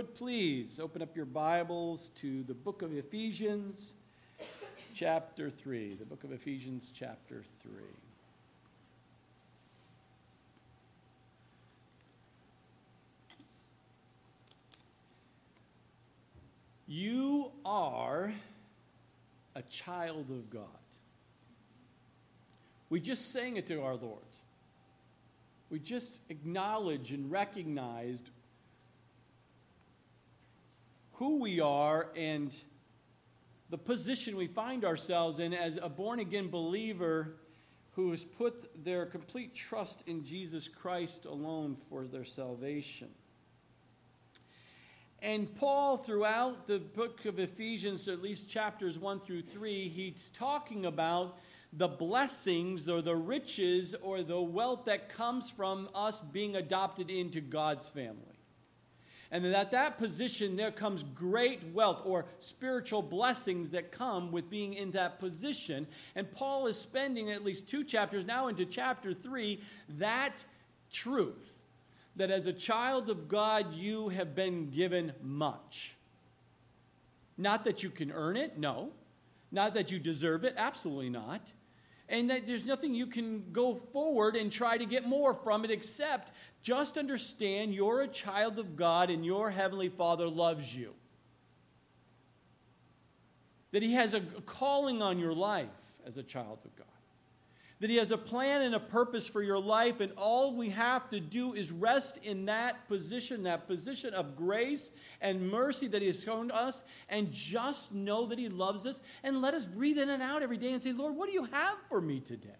would please open up your Bibles to the book of Ephesians, chapter 3. The book of Ephesians, chapter 3. You are a child of God. We just sang it to our Lord. We just acknowledge and recognized who we are and the position we find ourselves in as a born again believer who has put their complete trust in Jesus Christ alone for their salvation. And Paul, throughout the book of Ephesians, at least chapters 1 through 3, he's talking about the blessings or the riches or the wealth that comes from us being adopted into God's family. And that at that position, there comes great wealth or spiritual blessings that come with being in that position. And Paul is spending at least two chapters now into chapter three that truth that as a child of God, you have been given much. Not that you can earn it, no. Not that you deserve it, absolutely not and that there's nothing you can go forward and try to get more from it except just understand you're a child of God and your Heavenly Father loves you. That He has a calling on your life as a child of God that He has a plan and a purpose for your life, and all we have to do is rest in that position, that position of grace and mercy that He has shown us, and just know that He loves us, and let us breathe in and out every day and say, Lord, what do you have for me today?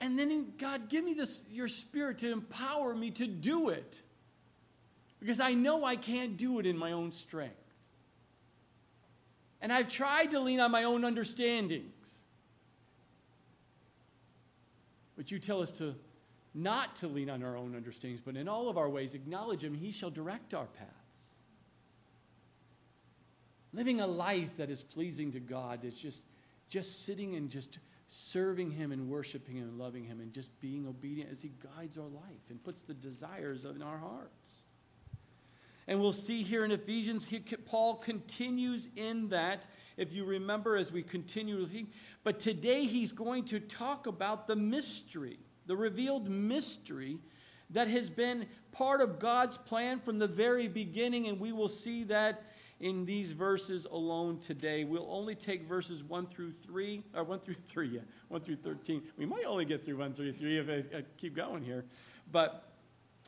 And then, God, give me this, your spirit to empower me to do it. Because I know I can't do it in my own strength. And I've tried to lean on my own understandings. But you tell us to not to lean on our own understandings, but in all of our ways acknowledge Him, He shall direct our paths. Living a life that is pleasing to God, is just, just sitting and just serving Him and worshiping Him and loving Him and just being obedient as He guides our life and puts the desires in our hearts. And we'll see here in Ephesians, he, Paul continues in that, if you remember, as we continue. But today he's going to talk about the mystery, the revealed mystery that has been part of God's plan from the very beginning. And we will see that in these verses alone today. We'll only take verses 1 through 3, or 1 through 3, yeah, 1 through 13. We might only get through 1 through 3 if I, I keep going here. But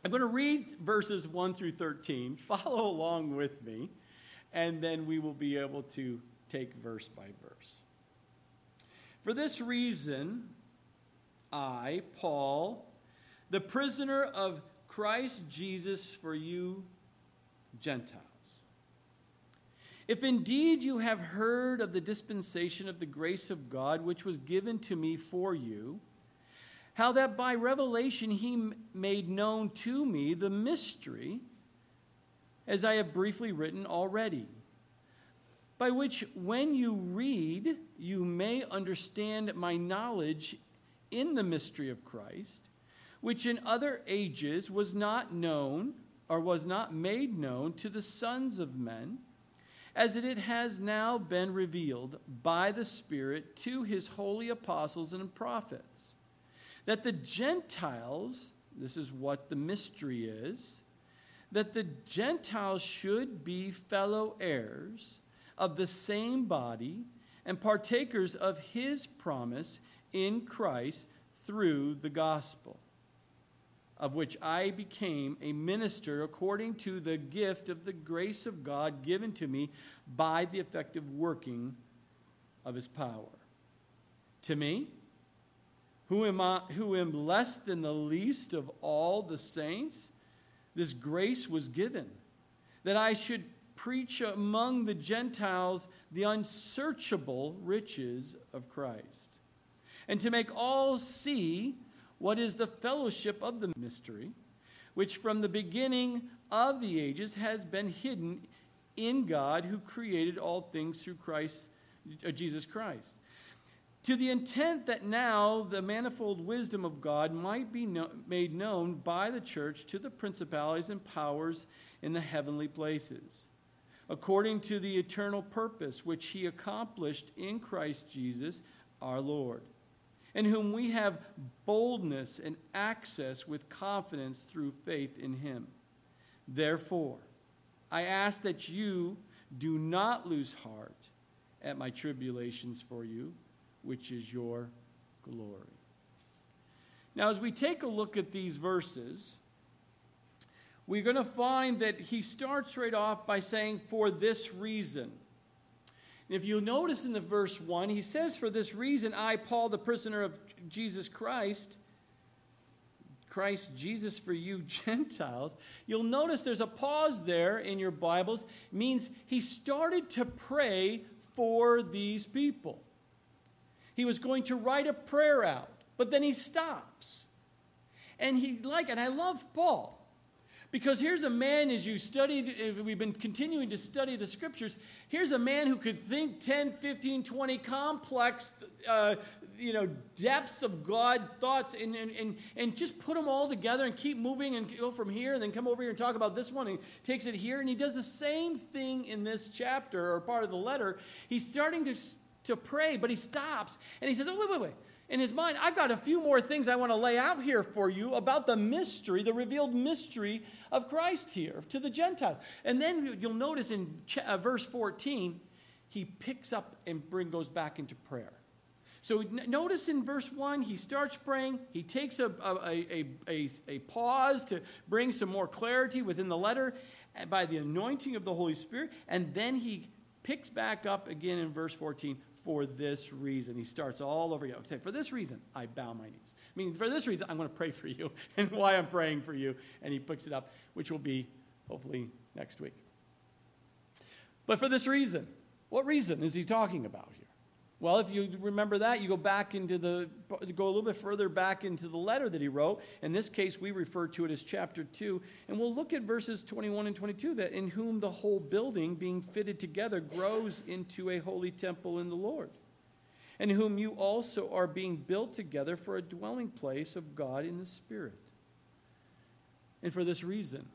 I'm going to read verses 1 through 13. Follow along with me, and then we will be able to take verse by verse. For this reason, I, Paul, the prisoner of Christ Jesus for you Gentiles. If indeed you have heard of the dispensation of the grace of God which was given to me for you, how that by revelation he made known to me the mystery, as I have briefly written already, by which when you read, you may understand my knowledge in the mystery of Christ, which in other ages was not known or was not made known to the sons of men, as it has now been revealed by the Spirit to his holy apostles and prophets that the Gentiles, this is what the mystery is, that the Gentiles should be fellow heirs of the same body and partakers of his promise in Christ through the gospel, of which I became a minister according to the gift of the grace of God given to me by the effective working of his power. To me, who am I who am less than the least of all the saints? This grace was given that I should preach among the Gentiles the unsearchable riches of Christ and to make all see what is the fellowship of the mystery which from the beginning of the ages has been hidden in God who created all things through Christ uh, Jesus Christ to the intent that now the manifold wisdom of God might be no, made known by the church to the principalities and powers in the heavenly places, according to the eternal purpose which he accomplished in Christ Jesus our Lord, in whom we have boldness and access with confidence through faith in him. Therefore, I ask that you do not lose heart at my tribulations for you which is your glory. Now, as we take a look at these verses, we're going to find that he starts right off by saying, For this reason. if you'll notice in the verse 1, he says, For this reason, I, Paul, the prisoner of Jesus Christ, Christ Jesus for you Gentiles. You'll notice there's a pause there in your Bibles, it means he started to pray for these people. He was going to write a prayer out, but then he stops. And he like, and I love Paul. Because here's a man, as you studied, we've been continuing to study the scriptures, here's a man who could think 10, 15, 20 complex, uh, you know, depths of God thoughts and, and, and, and just put them all together and keep moving and go from here and then come over here and talk about this one and takes it here. And he does the same thing in this chapter or part of the letter. He's starting to to pray, but he stops and he says, Oh, wait, wait, wait. In his mind, I've got a few more things I want to lay out here for you about the mystery, the revealed mystery of Christ here to the Gentiles. And then you'll notice in uh, verse 14, he picks up and bring, goes back into prayer. So notice in verse 1, he starts praying. He takes a, a, a, a, a pause to bring some more clarity within the letter by the anointing of the Holy Spirit. And then he picks back up again in verse 14 for this reason. He starts all over again. Say, for this reason, I bow my knees. I mean, for this reason, I'm going to pray for you and why I'm praying for you. And he picks it up, which will be hopefully next week. But for this reason, what reason is he talking about? Well, if you remember that, you go back into the go a little bit further back into the letter that he wrote. In this case, we refer to it as chapter 2, and we'll look at verses 21 and 22 that in whom the whole building being fitted together grows into a holy temple in the Lord. And in whom you also are being built together for a dwelling place of God in the Spirit. And for this reason,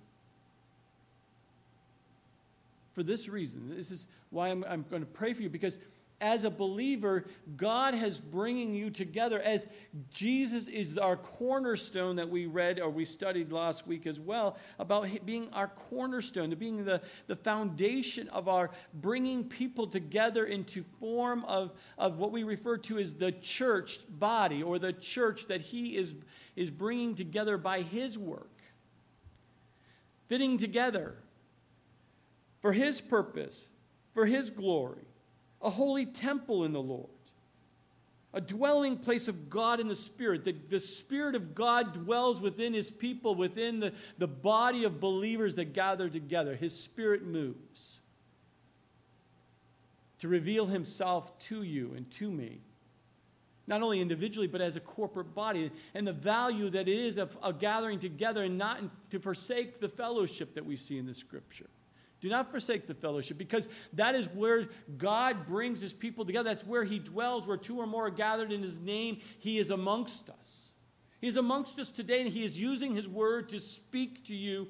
for this reason, this is why I'm, I'm going to pray for you because as a believer, God has bringing you together as Jesus is our cornerstone that we read or we studied last week as well about being our cornerstone, to being the, the foundation of our bringing people together into form of, of what we refer to as the church body or the church that he is, is bringing together by his work. Fitting together for his purpose, for his glory a holy temple in the Lord, a dwelling place of God in the Spirit. The, the Spirit of God dwells within His people, within the, the body of believers that gather together. His Spirit moves to reveal Himself to you and to me. Not only individually, but as a corporate body, and the value that it is of, of gathering together and not to forsake the fellowship that we see in the scripture. Do not forsake the fellowship because that is where God brings his people together. That's where he dwells, where two or more are gathered in his name. He is amongst us. He is amongst us today, and he is using his word to speak to you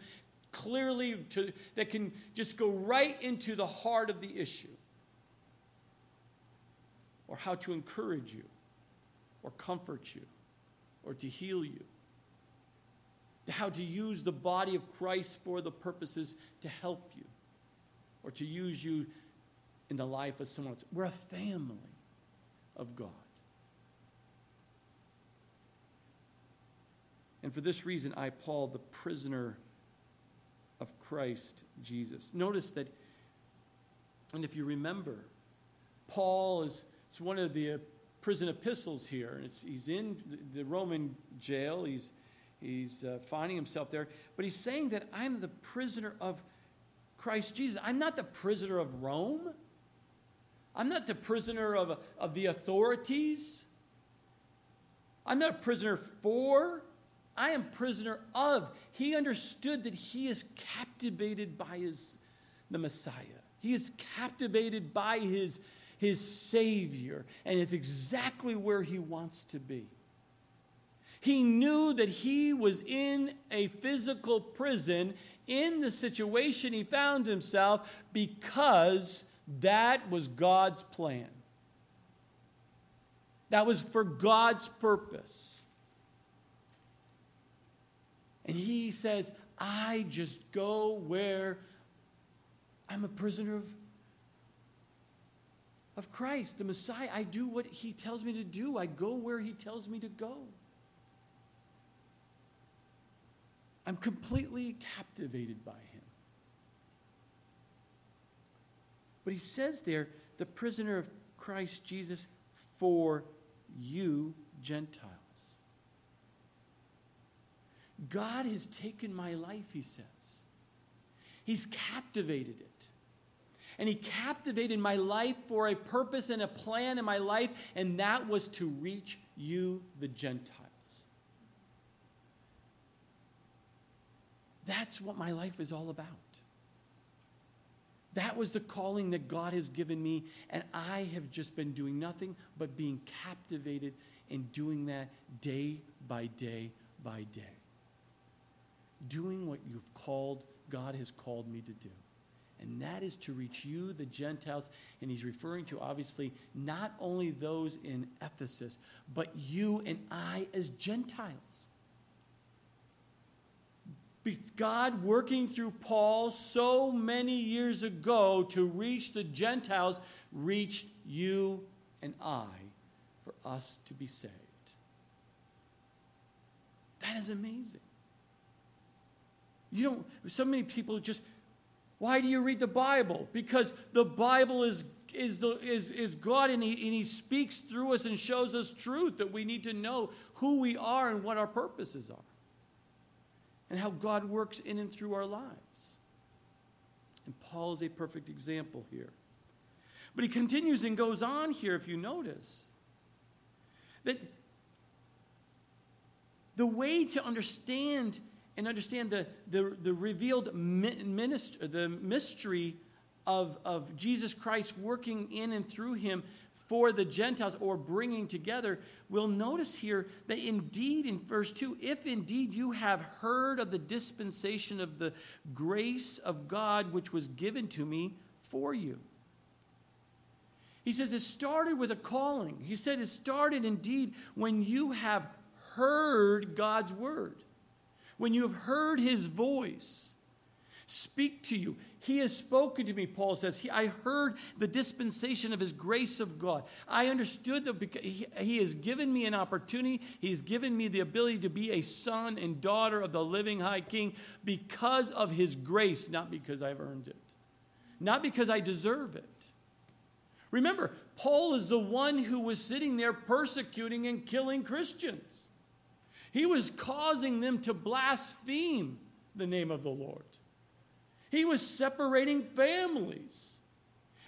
clearly to, that can just go right into the heart of the issue or how to encourage you or comfort you or to heal you how to use the body of Christ for the purposes to help you or to use you in the life of someone else. We're a family of God. And for this reason, I, Paul, the prisoner of Christ Jesus. Notice that, and if you remember, Paul is it's one of the prison epistles here. It's, he's in the Roman jail. He's, he's uh, finding himself there. But he's saying that I'm the prisoner of Christ Jesus. I'm not the prisoner of Rome. I'm not the prisoner of, of the authorities. I'm not a prisoner for. I am prisoner of. He understood that he is captivated by his the Messiah. He is captivated by his, his Savior, and it's exactly where he wants to be. He knew that he was in a physical prison in the situation he found himself because that was God's plan. That was for God's purpose. And he says, I just go where I'm a prisoner of, of Christ, the Messiah. I do what he tells me to do, I go where he tells me to go. I'm completely captivated by him. But he says there, the prisoner of Christ Jesus for you Gentiles. God has taken my life, he says. He's captivated it. And he captivated my life for a purpose and a plan in my life, and that was to reach you, the Gentiles. That's what my life is all about. That was the calling that God has given me, and I have just been doing nothing but being captivated in doing that day by day by day. Doing what you've called, God has called me to do. And that is to reach you, the Gentiles. And he's referring to, obviously, not only those in Ephesus, but you and I as Gentiles. God working through Paul so many years ago to reach the Gentiles, reached you and I for us to be saved. That is amazing. You don't, so many people just, why do you read the Bible? Because the Bible is, is, the, is, is God and he, and he speaks through us and shows us truth that we need to know who we are and what our purposes are and how God works in and through our lives. And Paul is a perfect example here. But he continues and goes on here, if you notice, that the way to understand and understand the, the, the revealed minister, the mystery of, of Jesus Christ working in and through him for the Gentiles or bringing together, we'll notice here that indeed in verse 2 if indeed you have heard of the dispensation of the grace of God which was given to me for you. He says it started with a calling. He said it started indeed when you have heard God's word, when you have heard his voice speak to you. He has spoken to me, Paul says. He, I heard the dispensation of his grace of God. I understood that because he, he has given me an opportunity. He's given me the ability to be a son and daughter of the living high king because of his grace, not because I've earned it, not because I deserve it. Remember, Paul is the one who was sitting there persecuting and killing Christians. He was causing them to blaspheme the name of the Lord. He was separating families.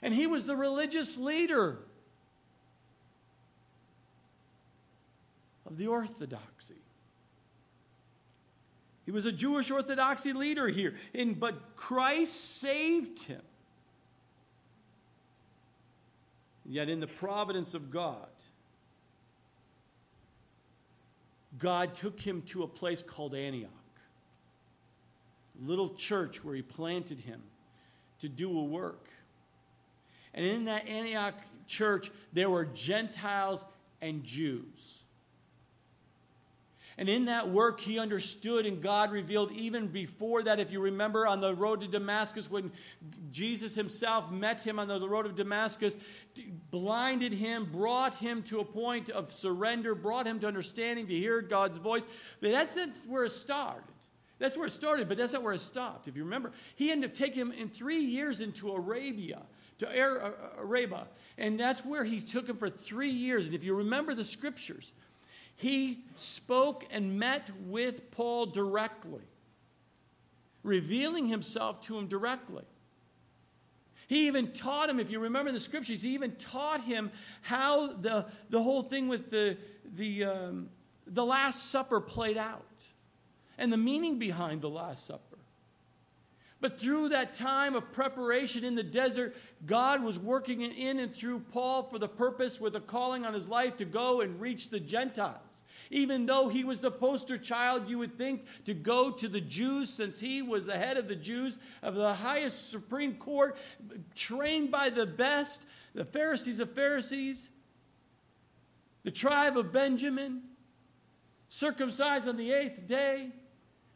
And he was the religious leader of the orthodoxy. He was a Jewish orthodoxy leader here, and, but Christ saved him. Yet, in the providence of God, God took him to a place called Antioch little church where he planted him to do a work. And in that Antioch church, there were Gentiles and Jews. And in that work, he understood and God revealed even before that. If you remember on the road to Damascus, when Jesus himself met him on the road of Damascus, blinded him, brought him to a point of surrender, brought him to understanding, to hear God's voice. But that's where it started. That's where it started, but that's not where it stopped. If you remember, he ended up taking him in three years into Arabia, to Arabia, and that's where he took him for three years. And if you remember the scriptures, he spoke and met with Paul directly, revealing himself to him directly. He even taught him, if you remember the scriptures, he even taught him how the, the whole thing with the, the, um, the Last Supper played out and the meaning behind the Last Supper. But through that time of preparation in the desert, God was working in and through Paul for the purpose with a calling on his life to go and reach the Gentiles. Even though he was the poster child, you would think, to go to the Jews, since he was the head of the Jews of the highest Supreme Court, trained by the best, the Pharisees of Pharisees, the tribe of Benjamin, circumcised on the eighth day,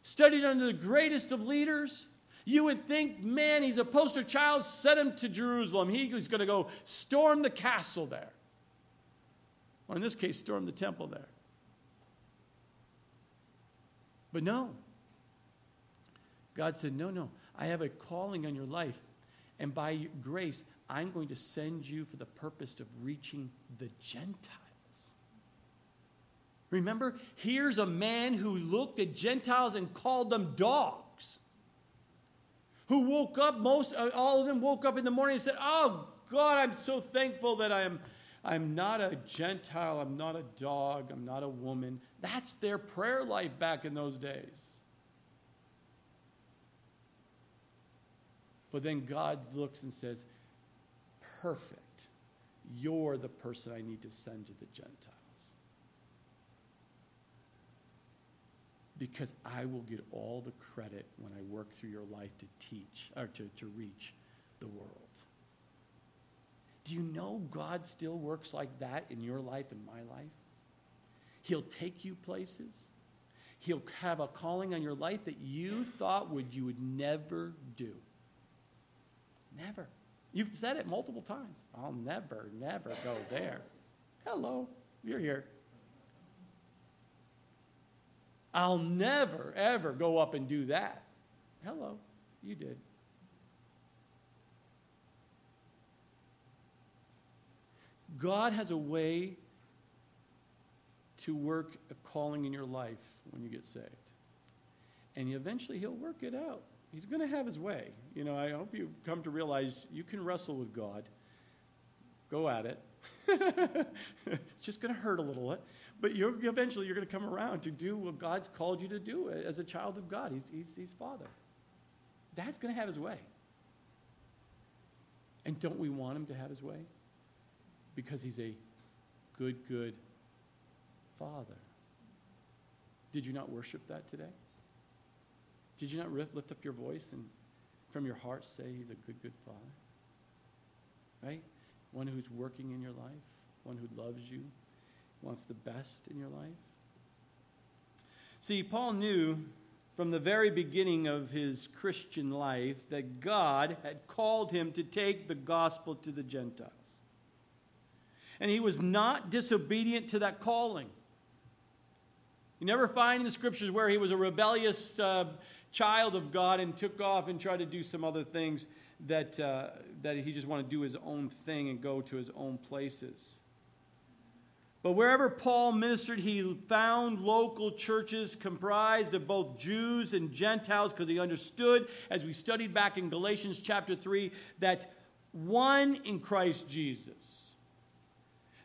studied under the greatest of leaders. You would think, man, he's a poster child, send him to Jerusalem. He was going to go storm the castle there. Or in this case, storm the temple there. But no. God said, No, no. I have a calling on your life. And by grace, I'm going to send you for the purpose of reaching the Gentiles. Remember, here's a man who looked at Gentiles and called them dogs. Who woke up, most uh, all of them woke up in the morning and said, Oh God, I'm so thankful that I am I'm not a Gentile, I'm not a dog, I'm not a woman. That's their prayer life back in those days. But then God looks and says, Perfect. You're the person I need to send to the Gentiles. Because I will get all the credit when I work through your life to teach or to, to reach the world. Do you know God still works like that in your life and my life? He'll take you places. He'll have a calling on your life that you thought would you would never do. Never. You've said it multiple times. I'll never, never go there. Hello, you're here. I'll never, ever go up and do that. Hello, you did. God has a way to work a calling in your life when you get saved. And eventually he'll work it out. He's going to have his way. You know, I hope you come to realize you can wrestle with God. Go at it. It's just going to hurt a little bit. But you're, eventually you're going to come around to do what God's called you to do as a child of God. He's, he's, he's Father. Dad's going to have his way. And don't we want him to have his way? Because he's a good, good Father. Did you not worship that today? Did you not lift up your voice and from your heart say he's a good, good Father? Right? One who's working in your life, one who loves you, wants the best in your life. See, Paul knew from the very beginning of his Christian life that God had called him to take the gospel to the Gentiles. And he was not disobedient to that calling. You never find in the scriptures where he was a rebellious uh, child of God and took off and tried to do some other things that, uh, that he just wanted to do his own thing and go to his own places. But wherever Paul ministered, he found local churches comprised of both Jews and Gentiles because he understood, as we studied back in Galatians chapter 3, that one in Christ Jesus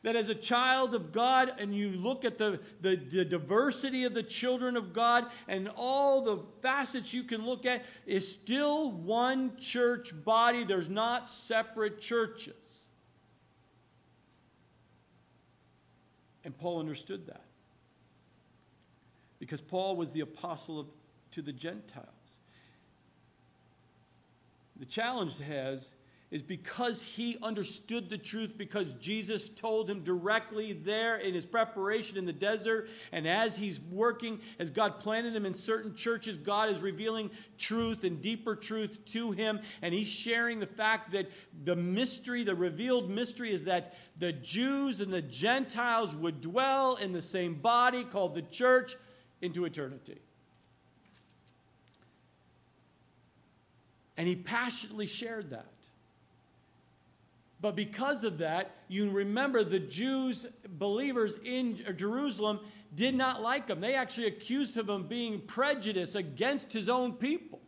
that as a child of God and you look at the, the, the, diversity of the children of God and all the facets you can look at, is still one church body. There's not separate churches. And Paul understood that. Because Paul was the apostle of, to the Gentiles. The challenge has is because he understood the truth, because Jesus told him directly there in his preparation in the desert. And as he's working, as God planted him in certain churches, God is revealing truth and deeper truth to him. And he's sharing the fact that the mystery, the revealed mystery, is that the Jews and the Gentiles would dwell in the same body called the church into eternity. And he passionately shared that. But because of that, you remember the Jews, believers in Jerusalem, did not like him. They actually accused him of being prejudiced against his own people.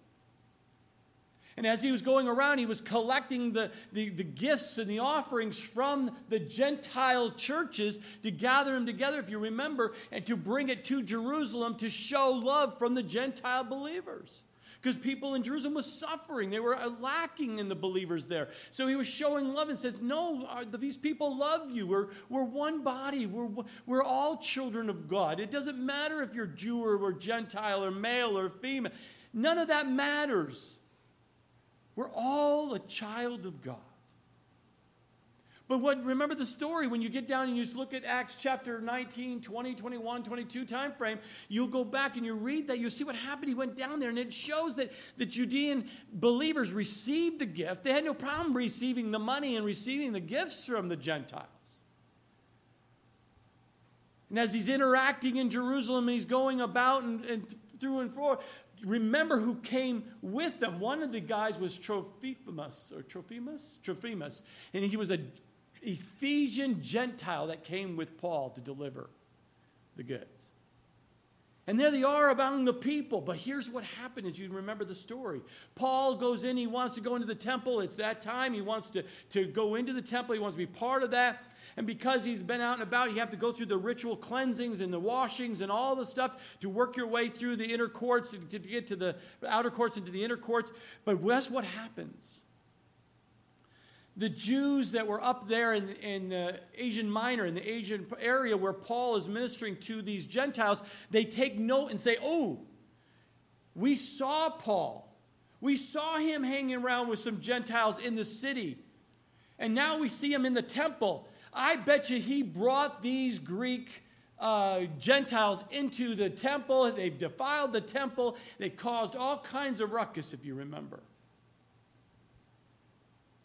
And as he was going around, he was collecting the, the, the, gifts and the offerings from the Gentile churches to gather them together, if you remember, and to bring it to Jerusalem to show love from the Gentile believers. Because people in Jerusalem was suffering. They were uh, lacking in the believers there. So he was showing love and says, No, uh, these people love you. We're, we're one body. We're, we're all children of God. It doesn't matter if you're Jew or, or Gentile or male or female. None of that matters. We're all a child of God. But what, remember the story when you get down and you just look at Acts chapter 19, 20, 21, 22 time frame, you'll go back and you read that, you'll see what happened. He went down there and it shows that the Judean believers received the gift. They had no problem receiving the money and receiving the gifts from the Gentiles. And as he's interacting in Jerusalem and he's going about and, and through and forth, remember who came with them. One of the guys was Trophimus or Trophimus? Trophimus. And he was a Ephesian Gentile that came with Paul to deliver the goods. And there they are among the people. But here's what happened as you remember the story. Paul goes in, he wants to go into the temple. It's that time. He wants to, to go into the temple, he wants to be part of that. And because he's been out and about, you have to go through the ritual cleansings and the washings and all the stuff to work your way through the inner courts to get to the outer courts into the inner courts. But guess what happens? The Jews that were up there in, in the Asian Minor, in the Asian area where Paul is ministering to these Gentiles, they take note and say, Oh, we saw Paul. We saw him hanging around with some Gentiles in the city. And now we see him in the temple. I bet you he brought these Greek uh, Gentiles into the temple. They've defiled the temple. They caused all kinds of ruckus, if you remember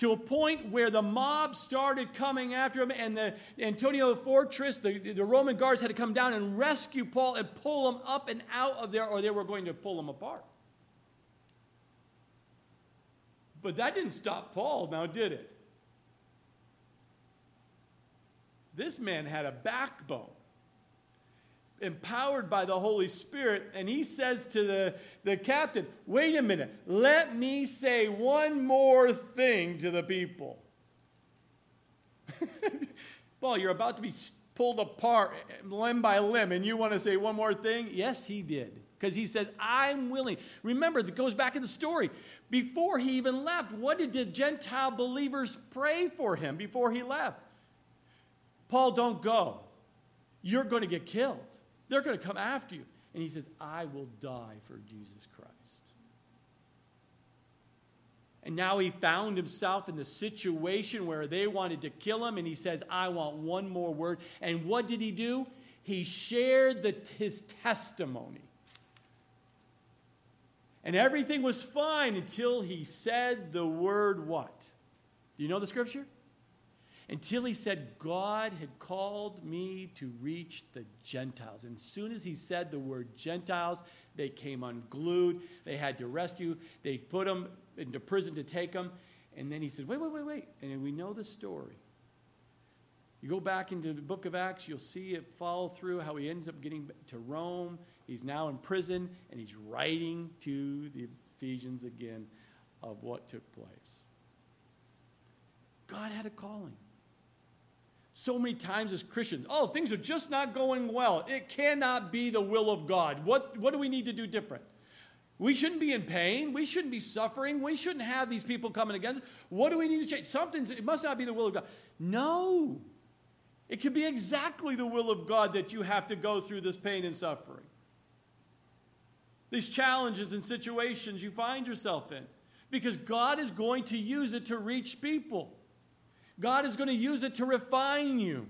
to a point where the mob started coming after him, and the Antonia fortress, the, the Roman guards had to come down and rescue Paul and pull him up and out of there, or they were going to pull him apart. But that didn't stop Paul, now did it? This man had a backbone empowered by the Holy Spirit, and he says to the, the captain, Wait a minute, let me say one more thing to the people. Paul, you're about to be pulled apart limb by limb, and you want to say one more thing? Yes, he did. Because he says, I'm willing. Remember, that goes back in the story. Before he even left, what did the Gentile believers pray for him before he left? Paul, don't go. You're going to get killed. They're going to come after you. And he says, I will die for Jesus Christ. And now he found himself in the situation where they wanted to kill him, and he says, I want one more word. And what did he do? He shared the, his testimony. And everything was fine until he said the word what? Do you know the scripture? Until he said, God had called me to reach the Gentiles. And as soon as he said the word Gentiles, they came unglued. They had to rescue. They put him into prison to take him. And then he said, Wait, wait, wait, wait. And we know the story. You go back into the book of Acts, you'll see it follow through how he ends up getting to Rome. He's now in prison, and he's writing to the Ephesians again of what took place. God had a calling so many times as Christians, oh, things are just not going well. It cannot be the will of God. What, what do we need to do different? We shouldn't be in pain. We shouldn't be suffering. We shouldn't have these people coming against us. What do we need to change? Something's, it must not be the will of God. No. It could be exactly the will of God that you have to go through this pain and suffering. These challenges and situations you find yourself in. Because God is going to use it to reach people. God is going to use it to refine you,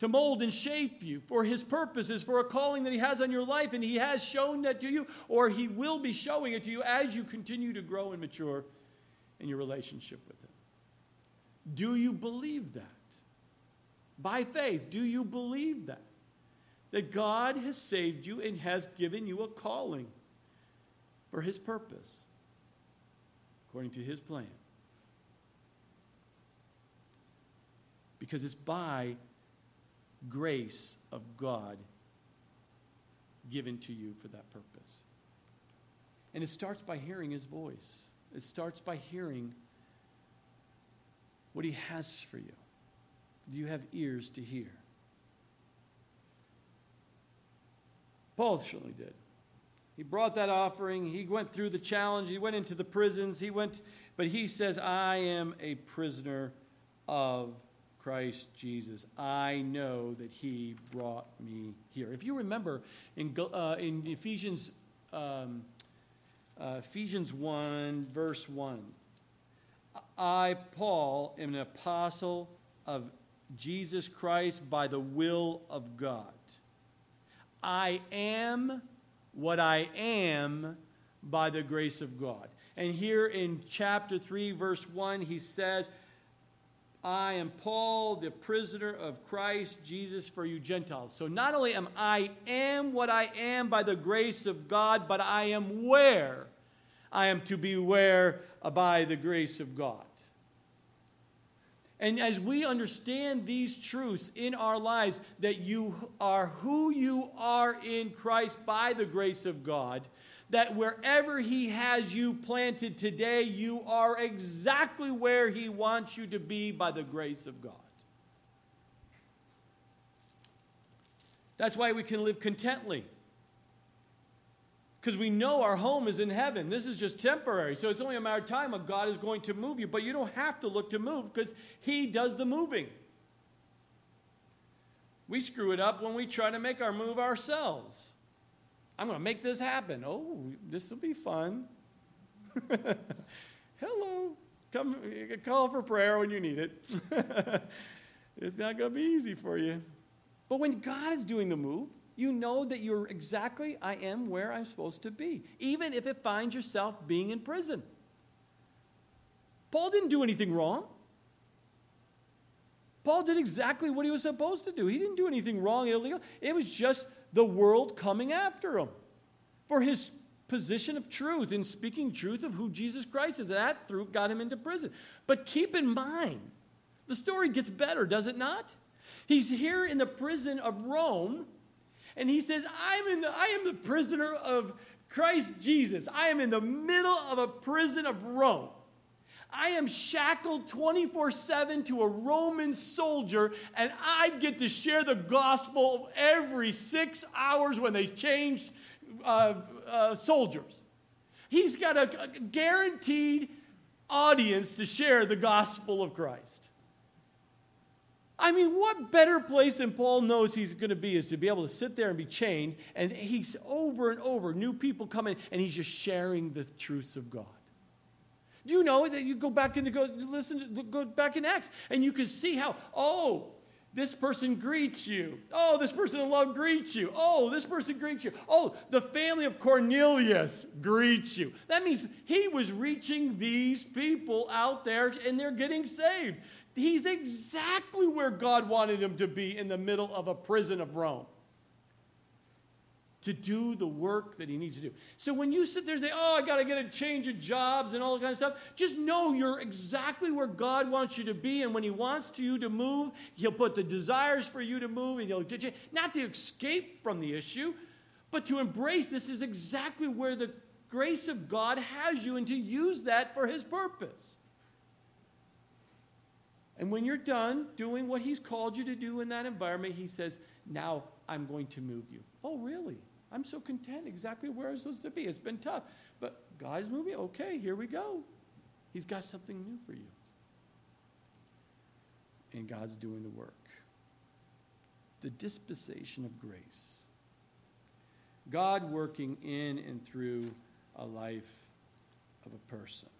to mold and shape you for His purposes, for a calling that He has on your life. And He has shown that to you, or He will be showing it to you as you continue to grow and mature in your relationship with Him. Do you believe that? By faith, do you believe that? That God has saved you and has given you a calling for His purpose, according to His plan. Because it's by grace of God given to you for that purpose. And it starts by hearing his voice. It starts by hearing what he has for you. Do you have ears to hear? Paul surely did. He brought that offering. He went through the challenge. He went into the prisons. He went, but he says, I am a prisoner of Christ Jesus. I know that he brought me here. If you remember in, uh, in Ephesians, um, uh, Ephesians 1, verse 1, I, Paul, am an apostle of Jesus Christ by the will of God. I am what I am by the grace of God. And here in chapter 3, verse 1, he says, I am Paul, the prisoner of Christ Jesus for you Gentiles. So not only am I am what I am by the grace of God, but I am where I am to be where uh, by the grace of God. And as we understand these truths in our lives, that you are who you are in Christ by the grace of God, that wherever He has you planted today, you are exactly where He wants you to be by the grace of God. That's why we can live contently because we know our home is in heaven. This is just temporary. So it's only a matter of time of God is going to move you. But you don't have to look to move because He does the moving. We screw it up when we try to make our move ourselves. I'm going to make this happen. Oh, this will be fun. Hello. Come call for prayer when you need it. it's not going to be easy for you. But when God is doing the move, you know that you're exactly, I am where I'm supposed to be, even if it finds yourself being in prison. Paul didn't do anything wrong. Paul did exactly what he was supposed to do. He didn't do anything wrong, illegal. It was just the world coming after him for his position of truth in speaking truth of who Jesus Christ is. That through got him into prison. But keep in mind, the story gets better, does it not? He's here in the prison of Rome and he says, I'm in the, I am the prisoner of Christ Jesus. I am in the middle of a prison of Rome. I am shackled 24 7 to a Roman soldier, and I get to share the gospel every six hours when they change uh, uh, soldiers. He's got a, a guaranteed audience to share the gospel of Christ. I mean, what better place than Paul knows he's going to be is to be able to sit there and be chained, and he's over and over, new people coming, and he's just sharing the truths of God. You know that you go back into go listen to, go back in Acts, and you can see how oh this person greets you. Oh, this person in love greets you. Oh, this person greets you. Oh, the family of Cornelius greets you. That means he was reaching these people out there and they're getting saved. He's exactly where God wanted him to be in the middle of a prison of Rome to do the work that he needs to do. So when you sit there and say, Oh, I got to get a change of jobs and all that kind of stuff, just know you're exactly where God wants you to be. And when he wants to you to move, he'll put the desires for you to move and he'll get you, not to escape from the issue, but to embrace this is exactly where the grace of God has you and to use that for his purpose. And when you're done doing what He's called you to do in that environment, He says, Now I'm going to move you. Oh, really? I'm so content exactly where I'm supposed to be. It's been tough. But God's moving. Okay, here we go. He's got something new for you. And God's doing the work. The dispensation of grace. God working in and through a life of a person.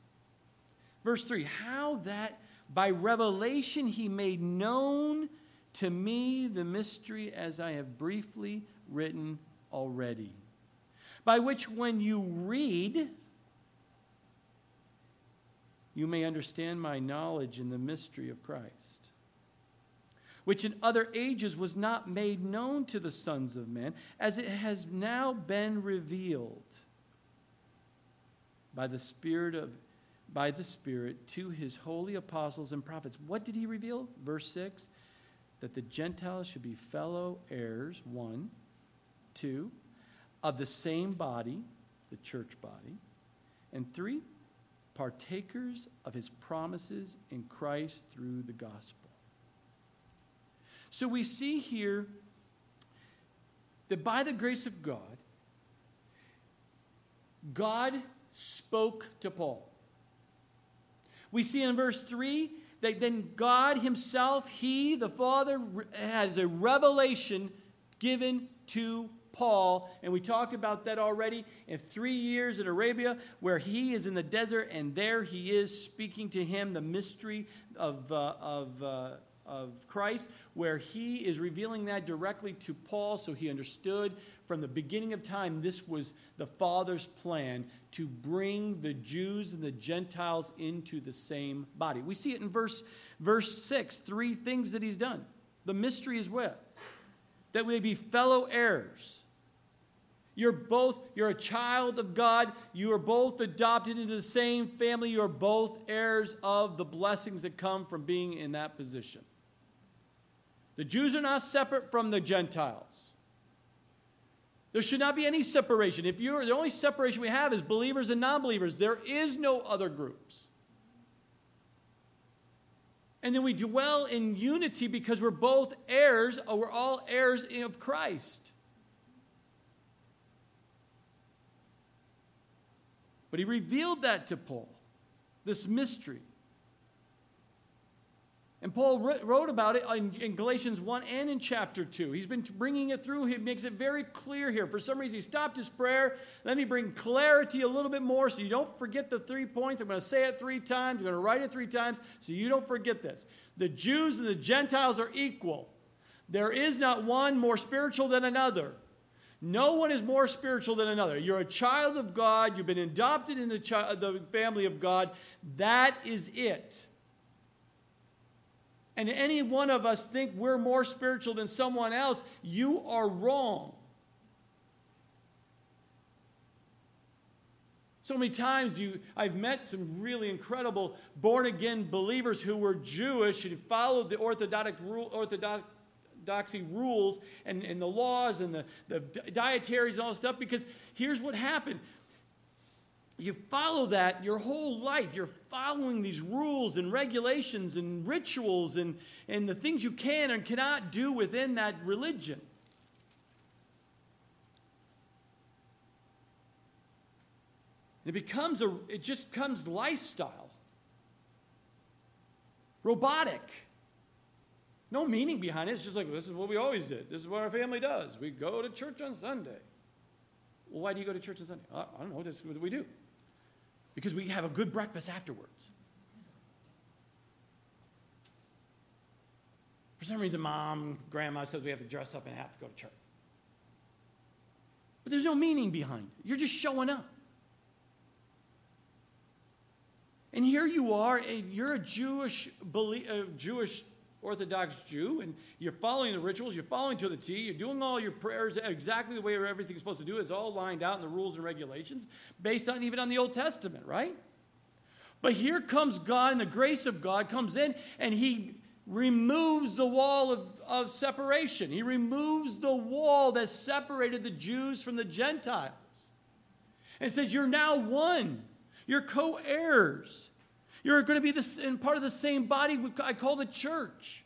Verse 3 How that by revelation, he made known to me the mystery as I have briefly written already. By which, when you read, you may understand my knowledge in the mystery of Christ, which in other ages was not made known to the sons of men, as it has now been revealed by the Spirit of by the Spirit to his holy apostles and prophets. What did he reveal? Verse 6 that the Gentiles should be fellow heirs, one, two, of the same body, the church body, and three, partakers of his promises in Christ through the gospel. So we see here that by the grace of God, God spoke to Paul. We see in verse 3 that then God Himself, He, the Father, has a revelation given to Paul, and we talked about that already in three years in Arabia, where he is in the desert, and there he is speaking to him the mystery of, uh, of, uh, of Christ, where he is revealing that directly to Paul so he understood from the beginning of time this was the Father's plan to bring the Jews and the Gentiles into the same body. We see it in verse, verse 6, three things that he's done. The mystery is what? That we be fellow heirs. You're both, you're a child of God. You are both adopted into the same family. You are both heirs of the blessings that come from being in that position. The Jews are not separate from the Gentiles. There should not be any separation. If you're the only separation we have is believers and non-believers, there is no other groups. And then we dwell in unity because we're both heirs, or we're all heirs of Christ. But he revealed that to Paul, this mystery. And Paul wrote about it in Galatians 1 and in chapter 2. He's been bringing it through. He makes it very clear here. For some reason, he stopped his prayer. Let me bring clarity a little bit more so you don't forget the three points. I'm going to say it three times. I'm going to write it three times so you don't forget this. The Jews and the Gentiles are equal. There is not one more spiritual than another. No one is more spiritual than another. You're a child of God. You've been adopted in the, chi- the family of God. That is it and any one of us think we're more spiritual than someone else, you are wrong. So many times you, I've met some really incredible born again believers who were Jewish and followed the orthodox rule, orthodoxy rules and, and the laws and the, the dietaries and all this stuff because here's what happened you follow that your whole life. You're following these rules and regulations and rituals and, and the things you can and cannot do within that religion. It becomes a, it just becomes lifestyle. Robotic. No meaning behind it. It's just like, this is what we always did. This is what our family does. We go to church on Sunday. Well, why do you go to church on Sunday? I don't know. That's what we do because we have a good breakfast afterwards. For some reason, mom, grandma says we have to dress up and have to go to church. But there's no meaning behind it. You're just showing up. And here you are, you're a Jewish, a uh, Jewish Orthodox Jew, and you're following the rituals, you're following to the T, you're doing all your prayers exactly the way everything's supposed to do. It's all lined out in the rules and regulations, based on even on the Old Testament, right? But here comes God, and the grace of God comes in, and He removes the wall of, of separation. He removes the wall that separated the Jews from the Gentiles. And says, You're now one. You're co heirs. You're going to be this, in part of the same body I call the church.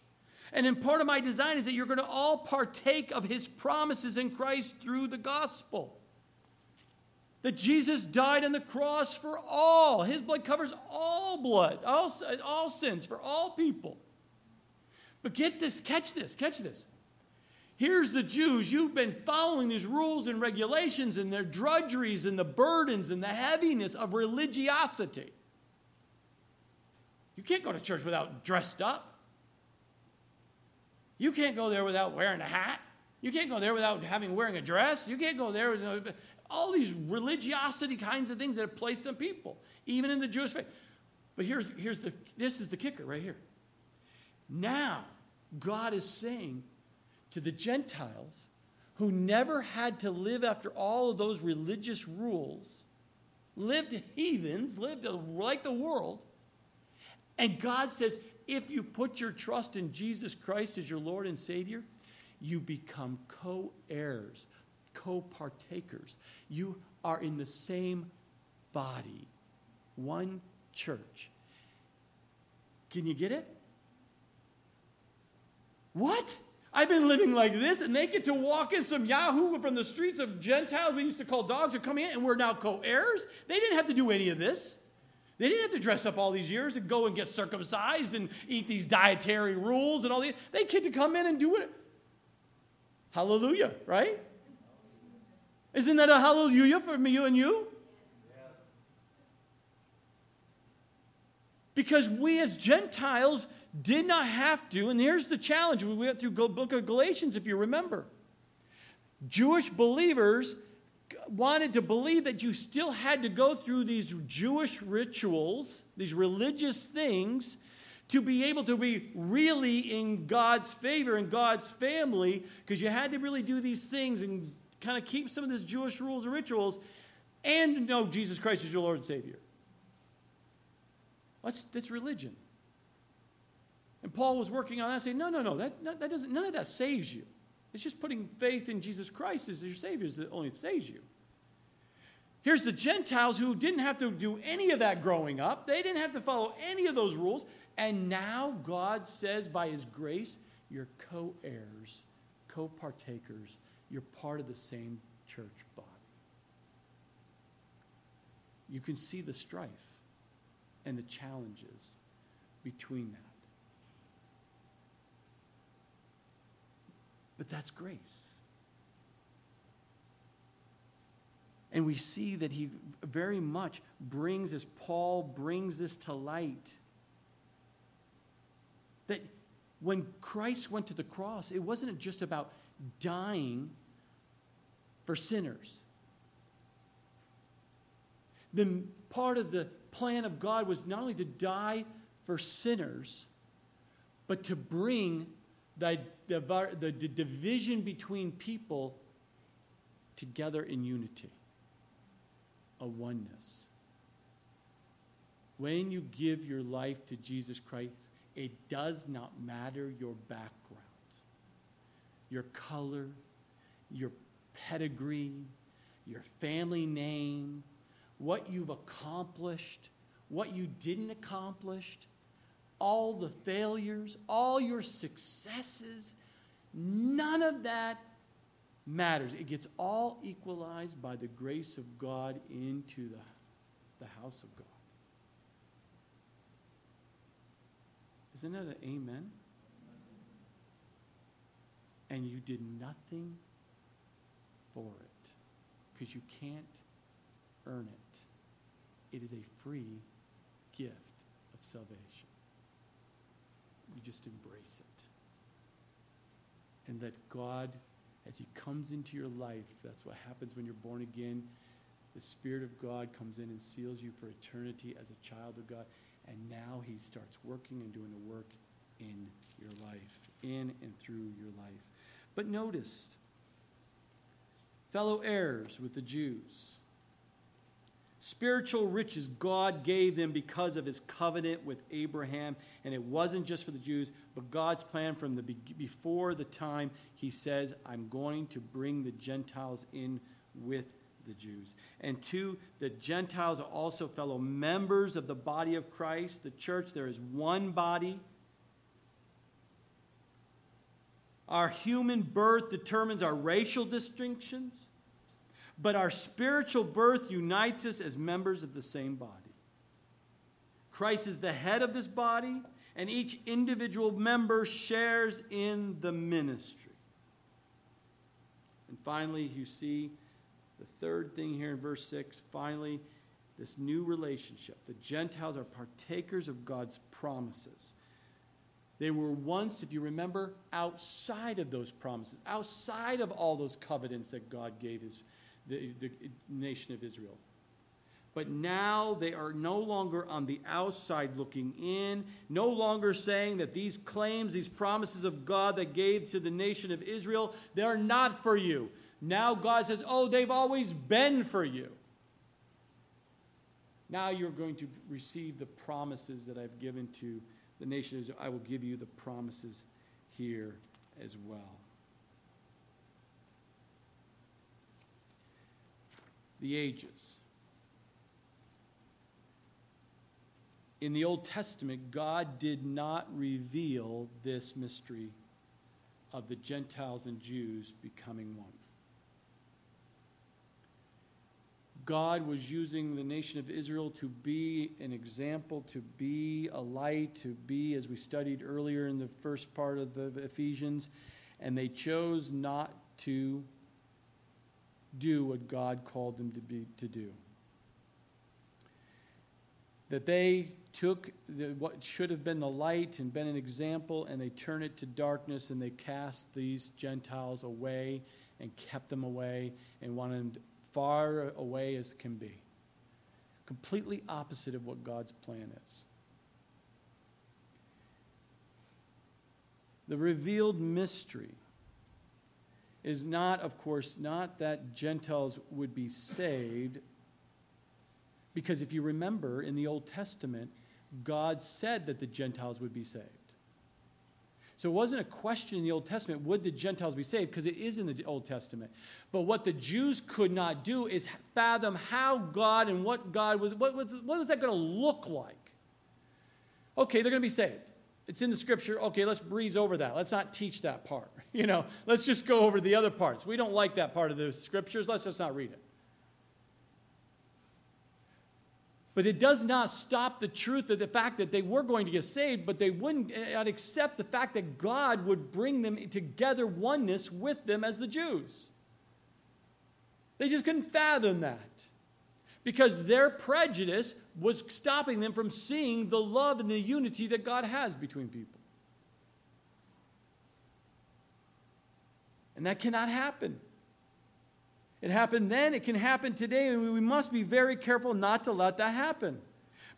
And in part of my design is that you're going to all partake of his promises in Christ through the gospel. That Jesus died on the cross for all. His blood covers all blood, all, all sins, for all people. But get this, catch this, catch this. Here's the Jews. You've been following these rules and regulations and their drudgeries and the burdens and the heaviness of religiosity. You can't go to church without dressed up. You can't go there without wearing a hat. You can't go there without having wearing a dress. You can't go there with all these religiosity kinds of things that are placed on people, even in the Jewish faith. But here's, here's the this is the kicker right here. Now, God is saying to the Gentiles who never had to live after all of those religious rules, lived heathens, lived like the world, and God says, if you put your trust in Jesus Christ as your Lord and Savior, you become co heirs, co partakers. You are in the same body, one church. Can you get it? What? I've been living like this, and they get to walk in some Yahoo from the streets of Gentiles we used to call dogs are coming in, and we're now co heirs. They didn't have to do any of this. They didn't have to dress up all these years and go and get circumcised and eat these dietary rules and all these. They get to come in and do it. Hallelujah, right? Isn't that a hallelujah for me, you and you? Because we as Gentiles did not have to, and here's the challenge. We went through the book of Galatians, if you remember. Jewish believers wanted to believe that you still had to go through these Jewish rituals, these religious things, to be able to be really in God's favor and God's family, because you had to really do these things and kind of keep some of these Jewish rules and rituals and know Jesus Christ is your Lord and Savior. That's, that's religion. And Paul was working on that, saying, no, no, no, that, that doesn't, none of that saves you. It's just putting faith in Jesus Christ as your Savior is that only saves you. Here's the Gentiles who didn't have to do any of that growing up. They didn't have to follow any of those rules. And now God says, by His grace, you're co heirs, co partakers. You're part of the same church body. You can see the strife and the challenges between that. But that's grace. And we see that he very much brings, as Paul brings this to light, that when Christ went to the cross, it wasn't just about dying for sinners. The part of the plan of God was not only to die for sinners, but to bring the, the, the, division between people together in unity, a oneness. When you give your life to Jesus Christ, it does not matter your background, your color, your pedigree, your family name, what you've accomplished, what you didn't accomplish, all the failures, all your successes, none of that matters. It gets all equalized by the grace of God into the, the house of God. Isn't that an amen? And you did nothing for it because you can't earn it. It is a free gift of salvation. You just embrace it. And that God, as He comes into your life, that's what happens when you're born again. The Spirit of God comes in and seals you for eternity as a child of God. And now He starts working and doing the work in your life, in and through your life. But notice, fellow heirs with the Jews Spiritual riches God gave them because of his covenant with Abraham. And it wasn't just for the Jews, but God's plan from the before the time he says, I'm going to bring the Gentiles in with the Jews. And two, the Gentiles are also fellow members of the body of Christ, the church. There is one body. Our human birth determines our racial distinctions but our spiritual birth unites us as members of the same body. Christ is the head of this body, and each individual member shares in the ministry. And finally, you see the third thing here in verse 6 finally, this new relationship. The Gentiles are partakers of God's promises. They were once, if you remember, outside of those promises, outside of all those covenants that God gave his the, the nation of Israel. But now they are no longer on the outside looking in, no longer saying that these claims, these promises of God that gave to the nation of Israel, they're not for you. Now God says, oh, they've always been for you. Now you're going to receive the promises that I've given to the nation of Israel. I will give you the promises here as well. The ages. In the Old Testament, God did not reveal this mystery of the Gentiles and Jews becoming one. God was using the nation of Israel to be an example, to be a light, to be, as we studied earlier in the first part of the Ephesians, and they chose not to do what God called them to, be, to do. That they took the, what should have been the light and been an example, and they turned it to darkness, and they cast these Gentiles away and kept them away and wanted them far away as can be. Completely opposite of what God's plan is. The revealed mystery is not, of course, not that Gentiles would be saved, because if you remember in the Old Testament, God said that the Gentiles would be saved. So it wasn't a question in the Old Testament would the Gentiles be saved? Because it is in the Old Testament. But what the Jews could not do is fathom how God and what God was, what, was, what was that going to look like? Okay, they're going to be saved. It's in the scripture. Okay, let's breeze over that. Let's not teach that part. You know, let's just go over the other parts. We don't like that part of the scriptures. Let's just not read it. But it does not stop the truth of the fact that they were going to get saved, but they wouldn't uh, accept the fact that God would bring them together oneness with them as the Jews. They just couldn't fathom that because their prejudice was stopping them from seeing the love and the unity that God has between people. And that cannot happen. It happened then, it can happen today, and we must be very careful not to let that happen.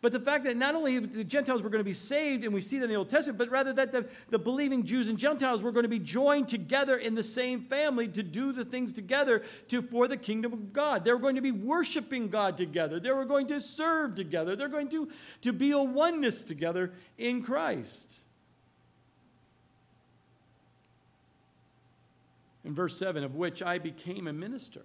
But the fact that not only the Gentiles were going to be saved, and we see that in the Old Testament, but rather that the, the believing Jews and Gentiles were going to be joined together in the same family to do the things together to, for the kingdom of God. They were going to be worshiping God together. They were going to serve together. They're going to, to be a oneness together in Christ. In verse 7, of which I became a minister.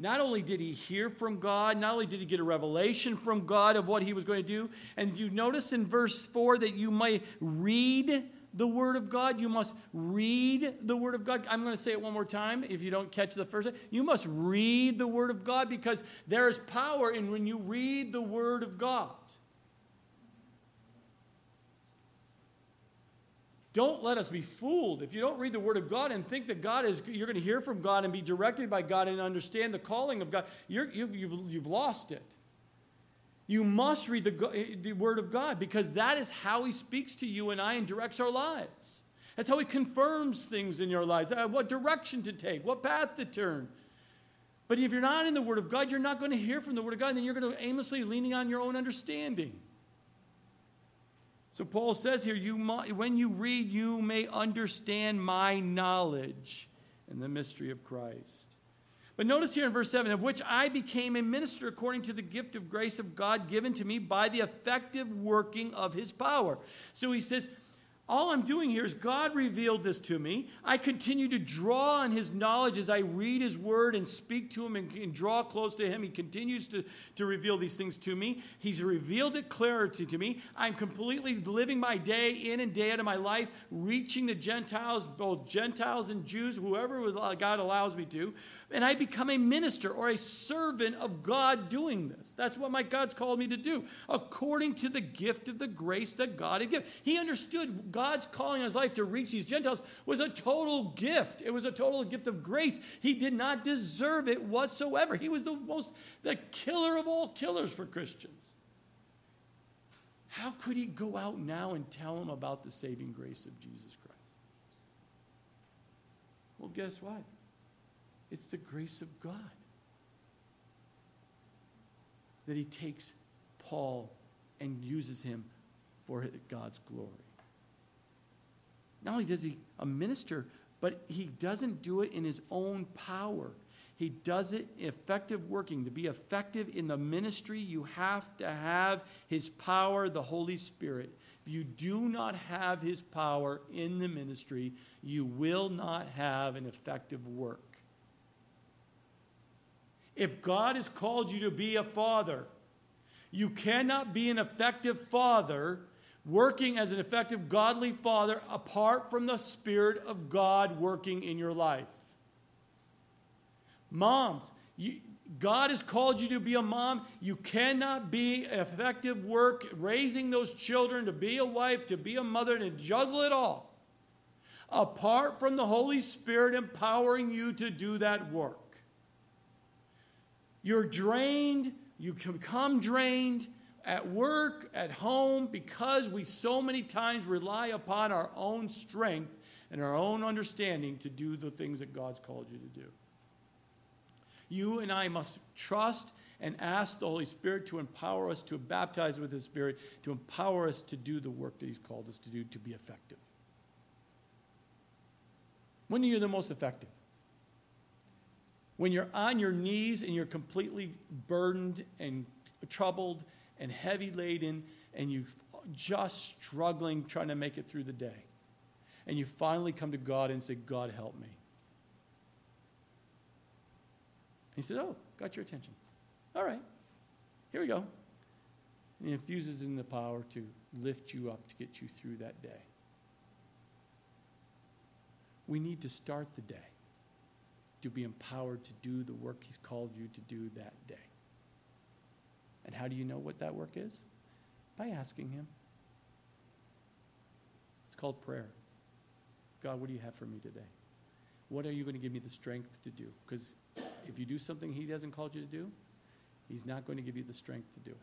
Not only did he hear from God, not only did he get a revelation from God of what he was going to do, and you notice in verse 4 that you might read the Word of God. You must read the Word of God. I'm going to say it one more time if you don't catch the first. You must read the Word of God because there is power in when you read the Word of God. Don't let us be fooled. If you don't read the Word of God and think that God is, you're going to hear from God and be directed by God and understand the calling of God, you have you've, you've, you've lost it. You must read the, the Word of God because that is how He speaks to you and I and directs our lives. That's how He confirms things in your lives, uh, what direction to take, what path to turn. But if you're not in the Word of God, you're not going to hear from the Word of God, and then you're going to aimlessly leaning on your own understanding. So Paul says here, you when you read, you may understand my knowledge and the mystery of Christ. But notice here in verse 7 of which I became a minister according to the gift of grace of God given to me by the effective working of his power. So he says, all I'm doing here is God revealed this to me. I continue to draw on His knowledge as I read His Word and speak to Him and, and, draw close to Him. He continues to, to reveal these things to me. He's revealed it clarity to me. I'm completely living my day in and day out of my life, reaching the Gentiles, both Gentiles and Jews, whoever uh, God allows me to. And I become a minister or a servant of God doing this. That's what my God's called me to do, according to the gift of the grace that God had given. He understood God God's calling on his life to reach these Gentiles was a total gift. It was a total gift of grace. He did not deserve it whatsoever. He was the most, the killer of all killers for Christians. How could he go out now and tell them about the saving grace of Jesus Christ? Well, guess what? It's the grace of God that he takes Paul and uses him for God's glory. Not only does he a minister, but he doesn't do it in his own power. He does it effective working. To be effective in the ministry, you have to have his power, the Holy Spirit. If you do not have his power in the ministry, you will not have an effective work. If God has called you to be a father, you cannot be an effective father working as an effective godly father apart from the Spirit of God working in your life. Moms, you, God has called you to be a mom. You cannot be effective work raising those children, to be a wife, to be a mother, and juggle it all apart from the Holy Spirit empowering you to do that work. You're drained, you become drained at work, at home, because we so many times rely upon our own strength and our own understanding to do the things that God's called you to do. You and I must trust and ask the Holy Spirit to empower us, to baptize with His Spirit, to empower us to do the work that He's called us to do to be effective. When are you the most effective? When you're on your knees and you're completely burdened and troubled and heavy laden and you just struggling trying to make it through the day. And you finally come to God and say, God, help me. he says, Oh, got your attention. All right, here we go. And he infuses in the power to lift you up to get you through that day. We need to start the day to be empowered to do the work he's called you to do that day. And how do you know what that work is? By asking him. It's called prayer. God, what do you have for me today? What are you going to give me the strength to do? Because if you do something He hasn't called you to do, He's not going to give you the strength to do it.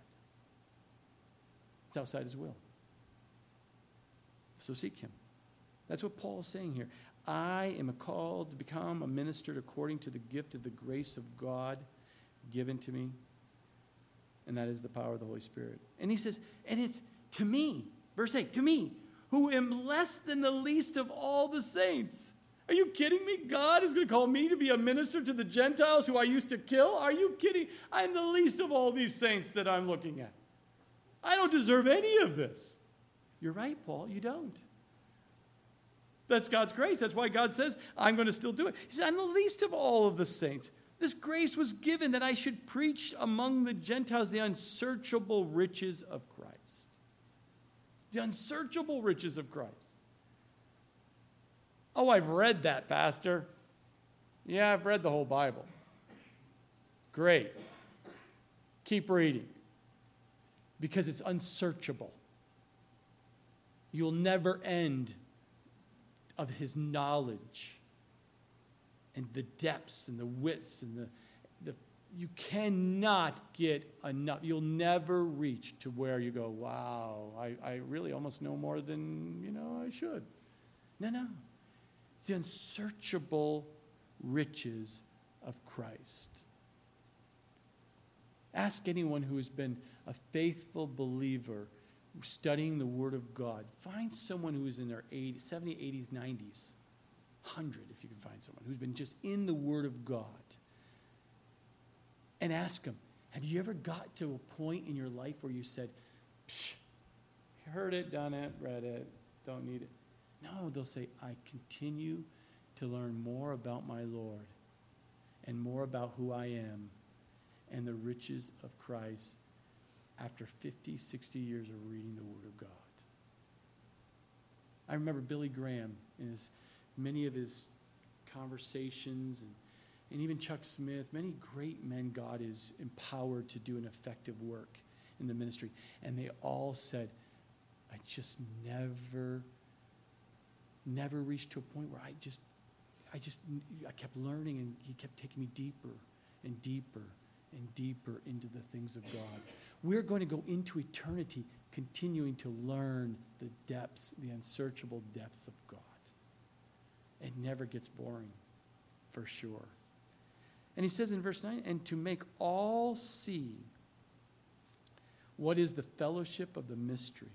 It's outside His will. So seek Him. That's what Paul is saying here. I am called to become a minister according to the gift of the grace of God given to me. And that is the power of the Holy Spirit. And he says, and it's to me, verse 8, to me, who am less than the least of all the saints. Are you kidding me? God is going to call me to be a minister to the Gentiles who I used to kill? Are you kidding? I'm the least of all these saints that I'm looking at. I don't deserve any of this. You're right, Paul, you don't. That's God's grace. That's why God says, I'm going to still do it. He said, I'm the least of all of the saints. This grace was given that I should preach among the Gentiles the unsearchable riches of Christ. The unsearchable riches of Christ. Oh, I've read that, Pastor. Yeah, I've read the whole Bible. Great. Keep reading because it's unsearchable. You'll never end of his knowledge and the depths and the widths and the, the you cannot get enough. You'll never reach to where you go, wow, I, I really almost know more than you know I should. No, no. It's the unsearchable riches of Christ. Ask anyone who has been a faithful believer studying the Word of God. Find someone who is in their 80s, 70s, 80s, 90s, 100 if you can find someone who's been just in the Word of God. And ask them, have you ever got to a point in your life where you said, Psh! heard it, done it, read it, don't need it? No, they'll say, I continue to learn more about my Lord and more about who I am and the riches of Christ after 50, 60 years of reading the Word of God. I remember Billy Graham in his, many of his conversations and, and even Chuck Smith, many great men God is empowered to do an effective work in the ministry. And they all said, I just never never reached to a point where I just, I just, I kept learning and he kept taking me deeper and deeper and deeper into the things of God. We're going to go into eternity continuing to learn the depths, the unsearchable depths of God. It never gets boring, for sure. And he says in verse 9, and to make all see what is the fellowship of the mystery,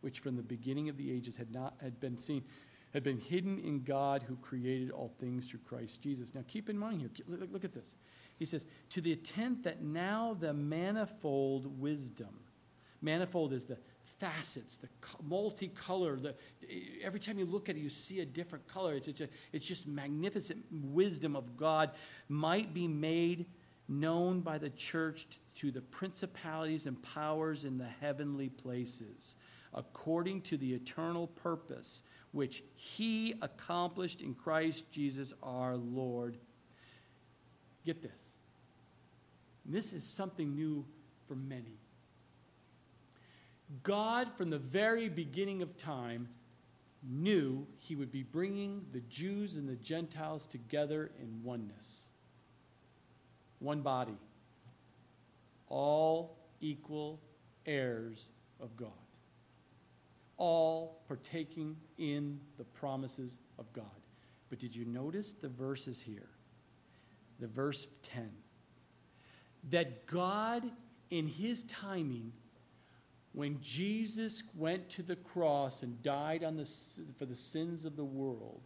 which from the beginning of the ages had not had been seen had been hidden in God who created all things through Christ Jesus. Now keep in mind here, look, look at this. He says, to the intent that now the manifold wisdom, manifold is the facets, the multicolor. The, every time you look at it, you see a different color. It's, it's, a, it's just magnificent wisdom of God might be made known by the church to the principalities and powers in the heavenly places according to the eternal purpose which he accomplished in Christ Jesus our Lord. Get this. This is something new for many. God, from the very beginning of time, knew he would be bringing the Jews and the Gentiles together in oneness. One body. All equal heirs of God all partaking in the promises of God. But did you notice the verses here? The verse 10. That God, in his timing, when Jesus went to the cross and died on the, for the sins of the world,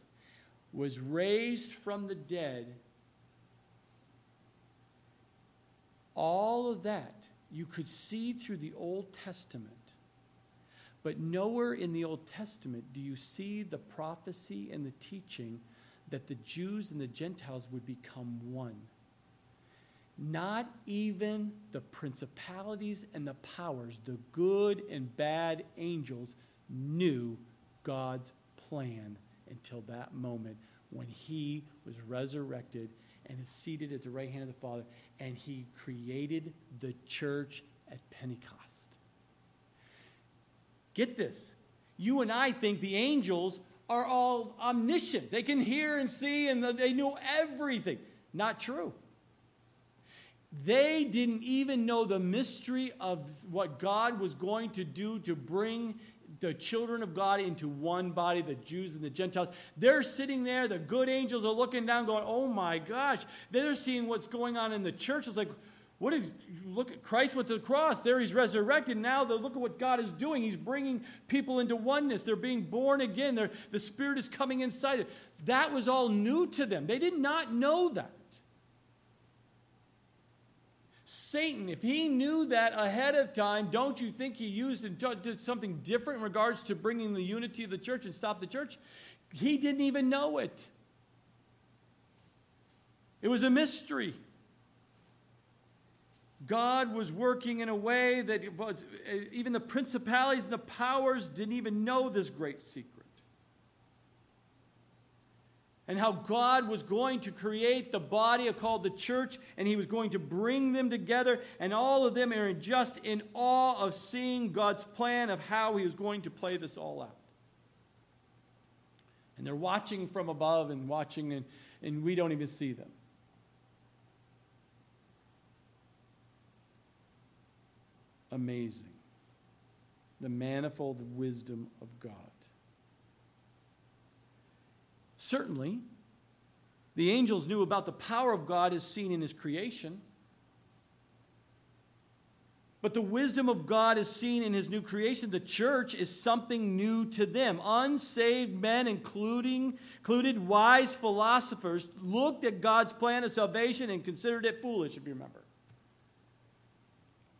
was raised from the dead, all of that you could see through the Old Testament but nowhere in the Old Testament do you see the prophecy and the teaching that the Jews and the Gentiles would become one. Not even the principalities and the powers, the good and bad angels, knew God's plan until that moment when he was resurrected and is seated at the right hand of the Father, and he created the church at Pentecost. Get this. You and I think the angels are all omniscient. They can hear and see and they know everything. Not true. They didn't even know the mystery of what God was going to do to bring the children of God into one body, the Jews and the Gentiles. They're sitting there, the good angels are looking down, going, Oh my gosh. They're seeing what's going on in the church. It's like, what did look at Christ went to the cross? There he's resurrected. Now look at what God is doing. He's bringing people into oneness. They're being born again. They're, the Spirit is coming inside. That was all new to them. They did not know that. Satan, if he knew that ahead of time, don't you think he used and did something different in regards to bringing the unity of the church and stop the church? He didn't even know it. It was a mystery. God was working in a way that was, even the principalities and the powers didn't even know this great secret. And how God was going to create the body called the church, and He was going to bring them together, and all of them are just in awe of seeing God's plan of how He was going to play this all out. And they're watching from above and watching, and, and we don't even see them. amazing. The manifold wisdom of God. Certainly, the angels knew about the power of God as seen in his creation. But the wisdom of God is seen in his new creation. The church is something new to them. Unsaved men, including included wise philosophers, looked at God's plan of salvation and considered it foolish, if you remember.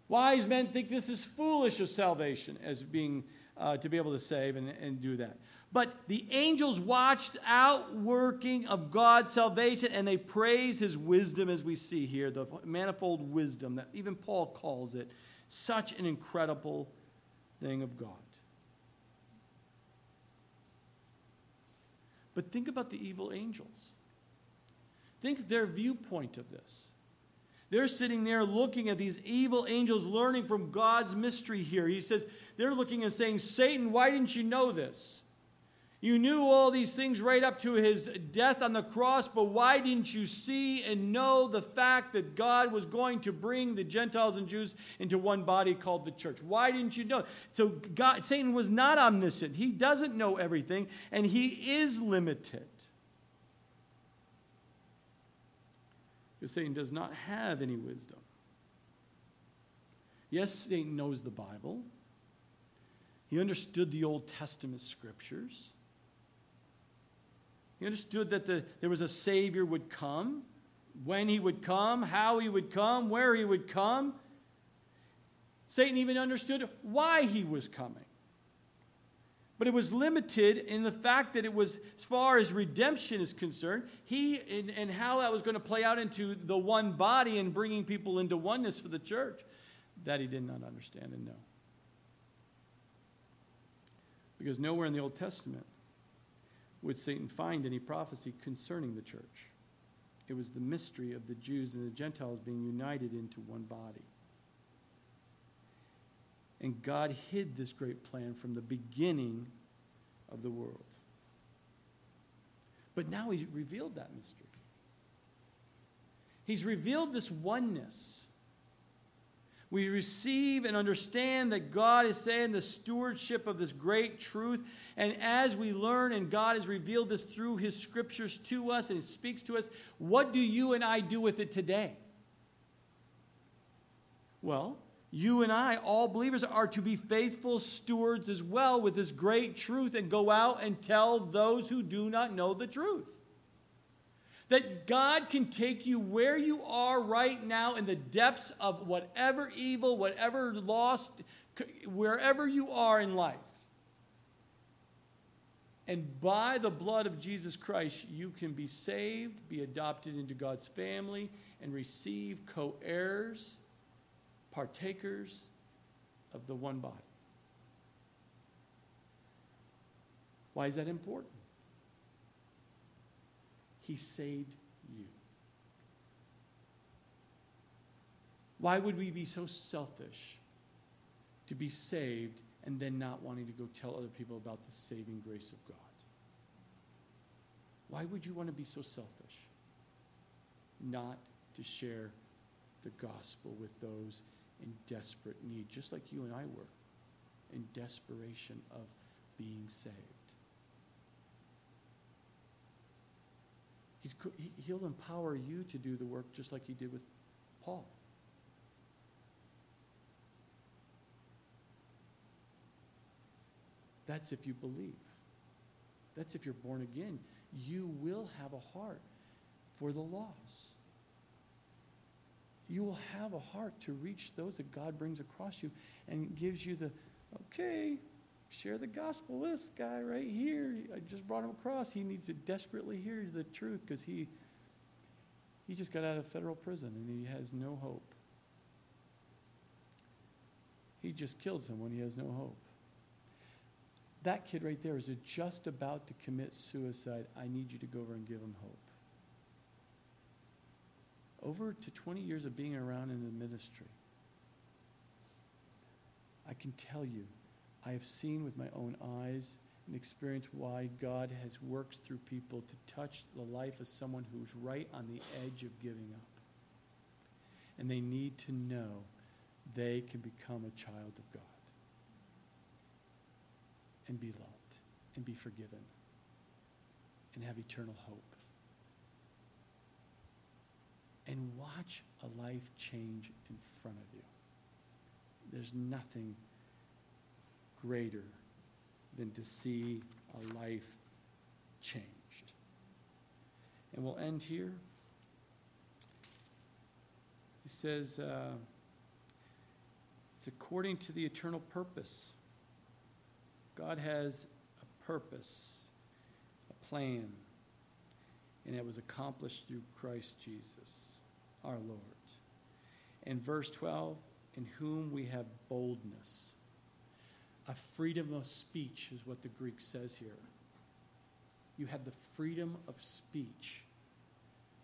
Wise men think this is foolish of salvation as being uh, to be able to save and, and do that. But the angels watched outworking of God's salvation and they praise his wisdom as we see here, the manifold wisdom that even Paul calls it. Such an incredible thing of God. But think about the evil angels. Think their viewpoint of this. They're sitting there looking at these evil angels, learning from God's mystery here. He says, they're looking and saying, Satan, why didn't you know this? You knew all these things right up to his death on the cross, but why didn't you see and know the fact that God was going to bring the Gentiles and Jews into one body called the church? Why didn't you know? So God, Satan was not omniscient. He doesn't know everything, and he is limited. Because Satan does not have any wisdom. Yes, Satan knows the Bible. He understood the Old Testament scriptures. He understood that the, there was a Savior would come, when he would come, how he would come, where he would come. Satan even understood why he was coming. But it was limited in the fact that it was, as far as redemption is concerned, he and, and how that was going to play out into the one body and bringing people into oneness for the church, that he did not understand and know. Because nowhere in the Old Testament would Satan find any prophecy concerning the church. It was the mystery of the Jews and the Gentiles being united into one body. And God hid this great plan from the beginning of the world. But now He's revealed that mystery. He's revealed this oneness. We receive and understand that God is saying the stewardship of this great truth. And as we learn, and God has revealed this through His scriptures to us and He speaks to us, what do you and I do with it today? Well, you and I, all believers, are to be faithful stewards as well with this great truth and go out and tell those who do not know the truth. That God can take you where you are right now in the depths of whatever evil, whatever lost, wherever you are in life. And by the blood of Jesus Christ, you can be saved, be adopted into God's family, and receive co heirs, partakers of the one body. Why is that important? He saved you. Why would we be so selfish to be saved and then not wanting to go tell other people about the saving grace of God? Why would you want to be so selfish? Not to share the gospel with those in desperate need, just like you and I were, in desperation of being saved. He's, he'll empower you to do the work just like he did with Paul. That's if you believe. That's if you're born again. You will have a heart for the lost. You will have a heart to reach those that God brings across you and gives you the, okay, share the gospel with this guy right here. I just brought him across. He needs to desperately hear the truth because he he just got out of federal prison and he has no hope. He just killed someone. He has no hope. That kid right there is just about to commit suicide. I need you to go over and give him hope. Over to 20 years of being around in the ministry, I can tell you I have seen with my own eyes and experienced why God has worked through people to touch the life of someone who's right on the edge of giving up. And they need to know they can become a child of God and be loved and be forgiven and have eternal hope. And watch a life change in front of you. There's nothing greater than to see a life changed. And we'll end here. He says, uh, it's according to the eternal purpose. God has a purpose, a plan, and it was accomplished through Christ Jesus, our Lord. In verse 12, in whom we have boldness a freedom of speech, is what the Greek says here. You have the freedom of speech,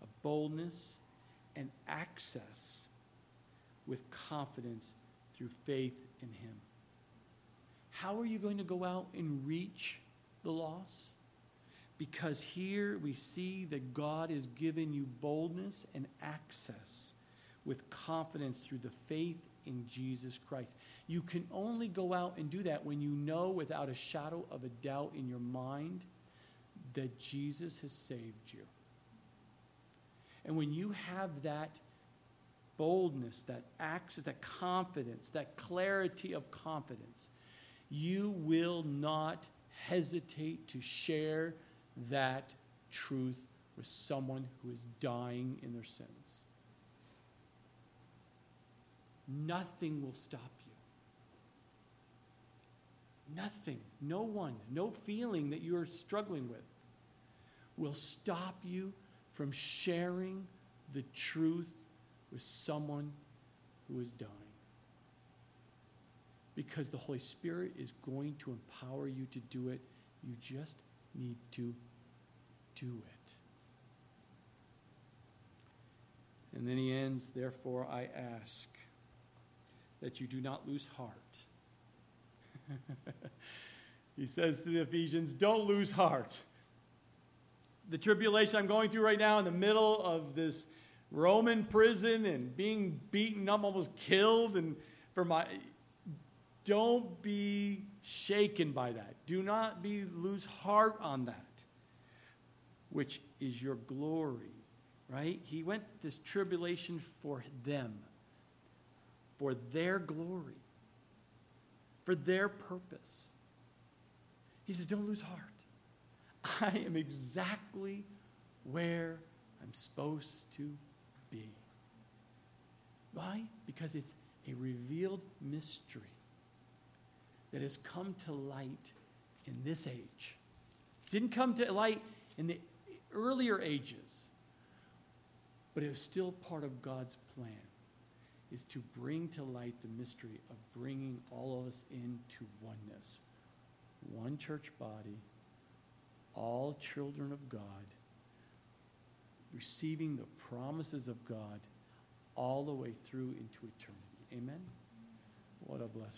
a boldness, and access with confidence through faith in Him. How are you going to go out and reach the lost? Because here we see that God has given you boldness and access with confidence through the faith in Jesus Christ. You can only go out and do that when you know without a shadow of a doubt in your mind that Jesus has saved you. And when you have that boldness, that access, that confidence, that clarity of confidence, you will not hesitate to share that truth with someone who is dying in their sins. Nothing will stop you. Nothing, no one, no feeling that you're struggling with will stop you from sharing the truth with someone who is dying. because the Holy Spirit is going to empower you to do it. You just need to do it. And then he ends, therefore, I ask that you do not lose heart. he says to the Ephesians, don't lose heart. The tribulation I'm going through right now in the middle of this Roman prison and being beaten up, almost killed, and for my don't be shaken by that. Do not be lose heart on that, which is your glory, right? He went this tribulation for them, for their glory, for their purpose. He says, Don't lose heart. I am exactly where I'm supposed to be. Why? Because it's a revealed mystery that has come to light in this age. Didn't come to light in the earlier ages, but it was still part of God's plan is to bring to light the mystery of bringing all of us into oneness. One church body, all children of God, receiving the promises of God all the way through into eternity. Amen? What a blessing.